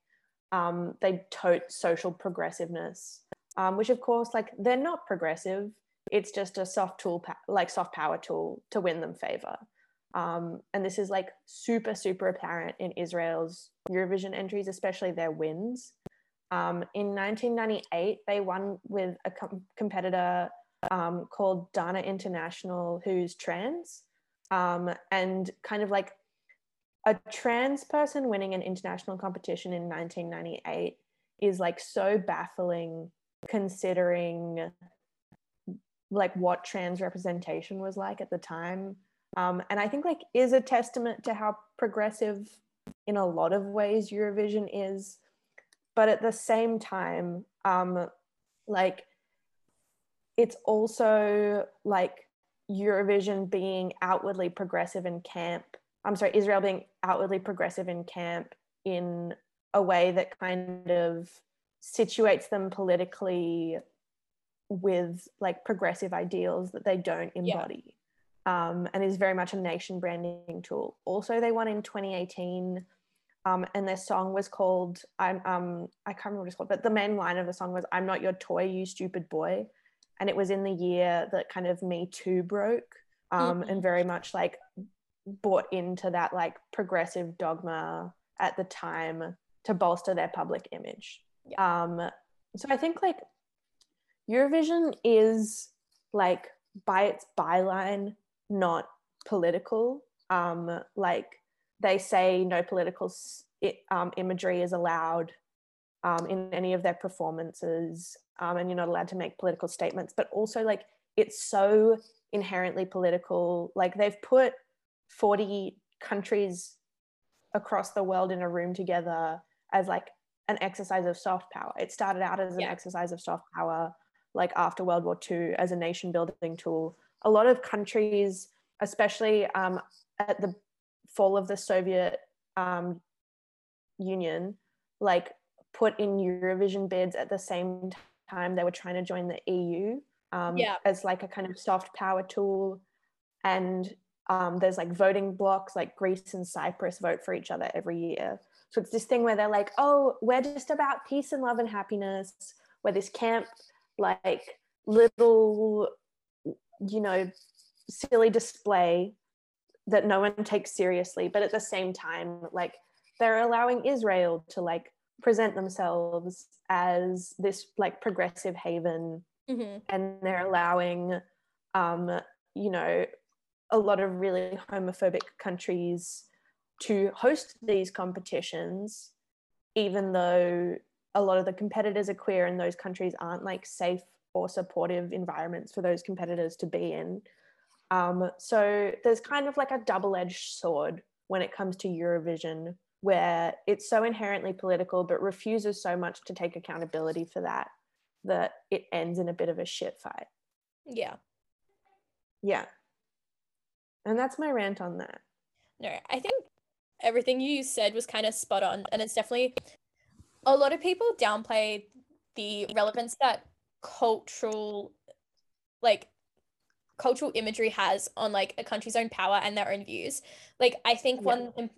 um, they tote social progressiveness, um, which of course like they're not progressive. It's just a soft tool, like soft power tool to win them favor. Um, and this is like super, super apparent in Israel's Eurovision entries, especially their wins. Um, in 1998, they won with a com- competitor um, called Dana International, who's trans. Um, and kind of like a trans person winning an international competition in 1998 is like so baffling considering like what trans representation was like at the time um, and i think like is a testament to how progressive in a lot of ways eurovision is but at the same time um, like it's also like eurovision being outwardly progressive in camp i'm sorry israel being outwardly progressive in camp in a way that kind of situates them politically with like progressive ideals that they don't Yeah. embody um, and is very much a nation branding tool. Also, they won in 2018, um, and their song was called "I'm." Um, I can't remember what it's called, but the main line of the song was "I'm not your toy, you stupid boy," and it was in the year that kind of Me Too broke, um, and very much like bought into that like progressive dogma at the time to bolster their public image. Um, so I think like Eurovision is like by its byline not political. Um, like they say, no political s- i- um, imagery is allowed um, in any of their performances, um, and you're not allowed to make political statements. But also, like it's so inherently political. Like they've put 40 countries across the world in a room together as like an exercise of soft power. It started out as an Yeah. exercise of soft power, like after World War II, as a nation building tool. A lot of countries, especially um, at the fall of the Soviet um, Union, like put in Eurovision bids at the same time they were trying to join the EU um, Yeah. as like a kind of soft power tool. And um, there's like voting blocks, like Greece and Cyprus vote for each other every year. So it's this thing where they're like, oh, we're just about peace and love and happiness. We're this camp, like little, you know, silly display that no one takes seriously. But at the same time, like they're allowing Israel to like present themselves as this like progressive haven hmm and they're allowing um you know a lot of really homophobic countries to host these competitions even though a lot of the competitors are queer and those countries aren't like safe or supportive environments for those competitors to be in. Um, so there's kind of like a double-edged sword when it comes to eurovision where it's so inherently political but refuses so much to take accountability for that that it ends in a bit of a shit fight. Yeah. Yeah. And that's my rant on that. No, I think everything you said was kind of spot on. And it's definitely a lot of people downplay the relevance that cultural, like, cultural imagery has on like a country's own power and their own views. Like, I think Yeah. one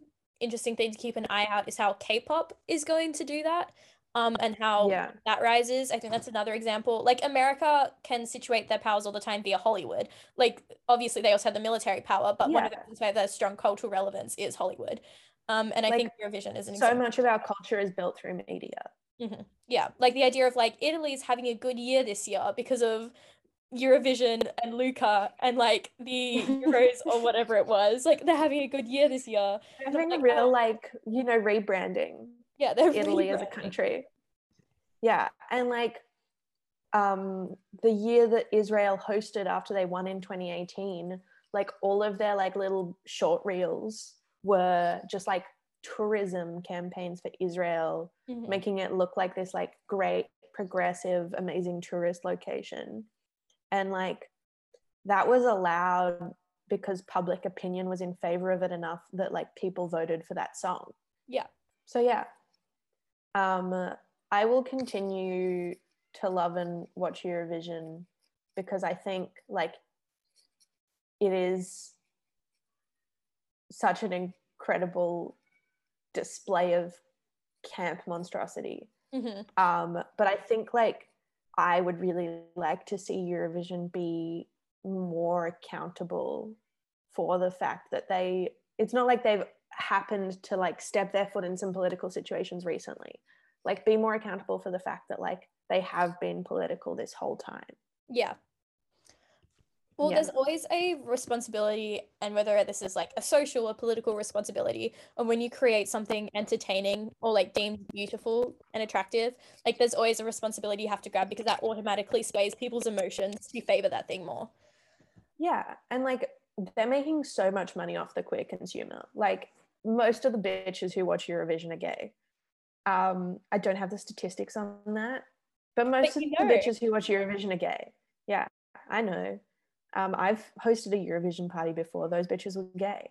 interesting thing to keep an eye out is how K-pop is going to do that. Um, and how Yeah. that rises. I think that's another example. Like America can situate their powers all the time via Hollywood. Like obviously they also have the military power, but one of the things where why there's strong cultural relevance is Hollywood. Um, and I Like, think Eurovision is an So example. much of our culture is built through media. Yeah, like the idea of like Italy's having a good year this year because of Eurovision and Luca and like the Euros or whatever it was. Like they're having a good year this year. They're having a like, real oh. like you know rebranding Yeah, they're Italy as a country. Yeah, and like um the year that Israel hosted after they won in 2018, like all of their like little short reels were just like tourism campaigns for Israel, Mhm. making it look like this like great progressive amazing tourist location. And like that was allowed because public opinion was in favor of it enough that like people voted for that song. Yeah. So yeah. Um I will continue to love and watch Eurovision because I think like it is such an incredible display of camp monstrosity. Mhm. Um, but I think like I would really like to see Eurovision be more accountable for the fact that they it's not like they've happened to like step their foot in some political situations recently. Like be more accountable for the fact that like they have been political this whole time. Yeah. Well, Yeah. there's always a responsibility, and whether this is like a social or political responsibility, and when you create something entertaining or like deemed beautiful and attractive, like there's always a responsibility you have to grab because that automatically sways people's emotions to favor that thing more. Yeah, and like they're making so much money off the queer consumer. Like most of the bitches who watch Eurovision are gay. Um, I don't have the statistics on that, but most of you the bitches who watch Eurovision are gay. Yeah, I know. Um, I've hosted a Eurovision party before. Those bitches were gay,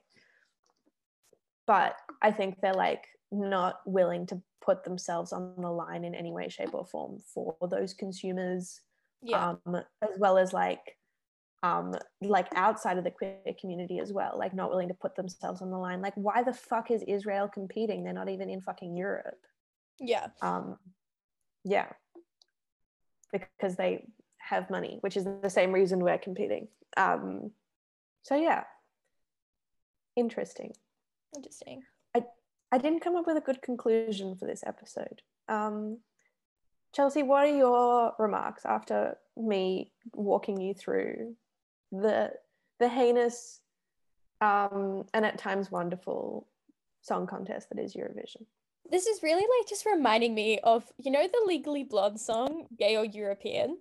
but I think they're like not willing to put themselves on the line in any way, shape, or form for those consumers Yeah. um, as well as like um, like outside of the queer community as well, like not willing to put themselves on the line. Like, why the fuck is Israel competing? They're not even in fucking Europe. yeah. Um, yeah, because they have money, which is the same reason we're competing. Um, so yeah, interesting. Interesting. I I didn't come up with a good conclusion for this episode. Um, Chelsea, what are your remarks after me walking you through the the heinous um, and at times wonderful song contest that is Eurovision? This is really like just reminding me of, you know, the Legally Blonde song, Gay or European?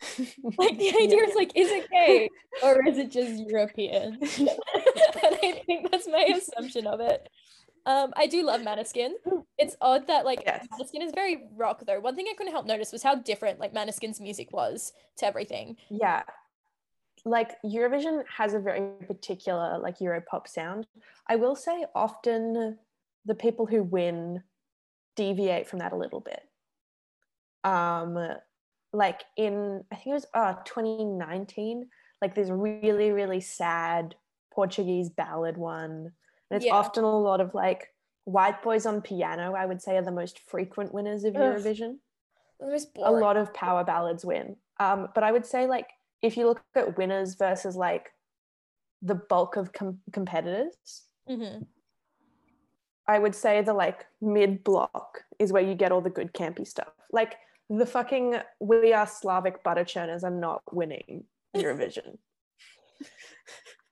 Like the idea is like, is it gay or is it just European? and I think that's my assumption of it. Um, I do love Maneskin. It's odd that like Yes. Maneskin is very rock though. One thing I couldn't help notice was how different like Maneskin's music was to everything. yeah like eurovision has a very particular like euro pop sound i will say often the people who win deviate from that a little bit um like in i think it was uh 2019 like this really really sad portuguese ballad one and it's Yeah. often a lot of like white boys on piano i would say are the most frequent winners of Ugh. eurovision The most a lot of power ballads win. Um, but I would say like if you look at winners versus like the bulk of com- competitors, Mhm. I would say the like mid block is where you get all the good campy stuff. Like the fucking we are Slavic butter churners are not winning Eurovision.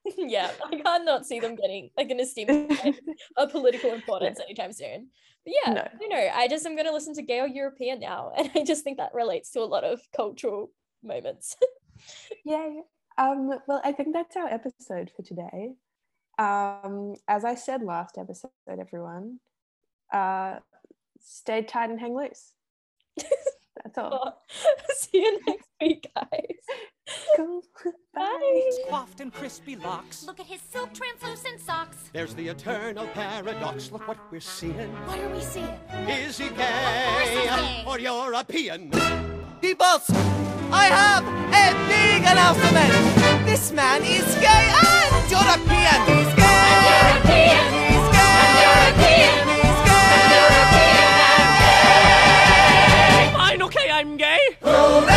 yeah, I can't not see them getting like an esteem place of political importance anytime soon. But yeah, No. you know, I just am going to listen to gay European now, and I just think that relates to a lot of cultural moments. Yay. Um, well, I think that's our episode for today. Um, as I said last episode, everyone, uh, stay tight and hang loose. That's all. See you next week, guys. Bye. Soft and crispy locks. Look at his silk translucent socks. There's the eternal paradox. Look what we're seeing. What are we seeing? Is he gay, or European? Debuff! I have a big announcement. This man is gay and European. He's gay. And European. He's gay. And European. I'm gay?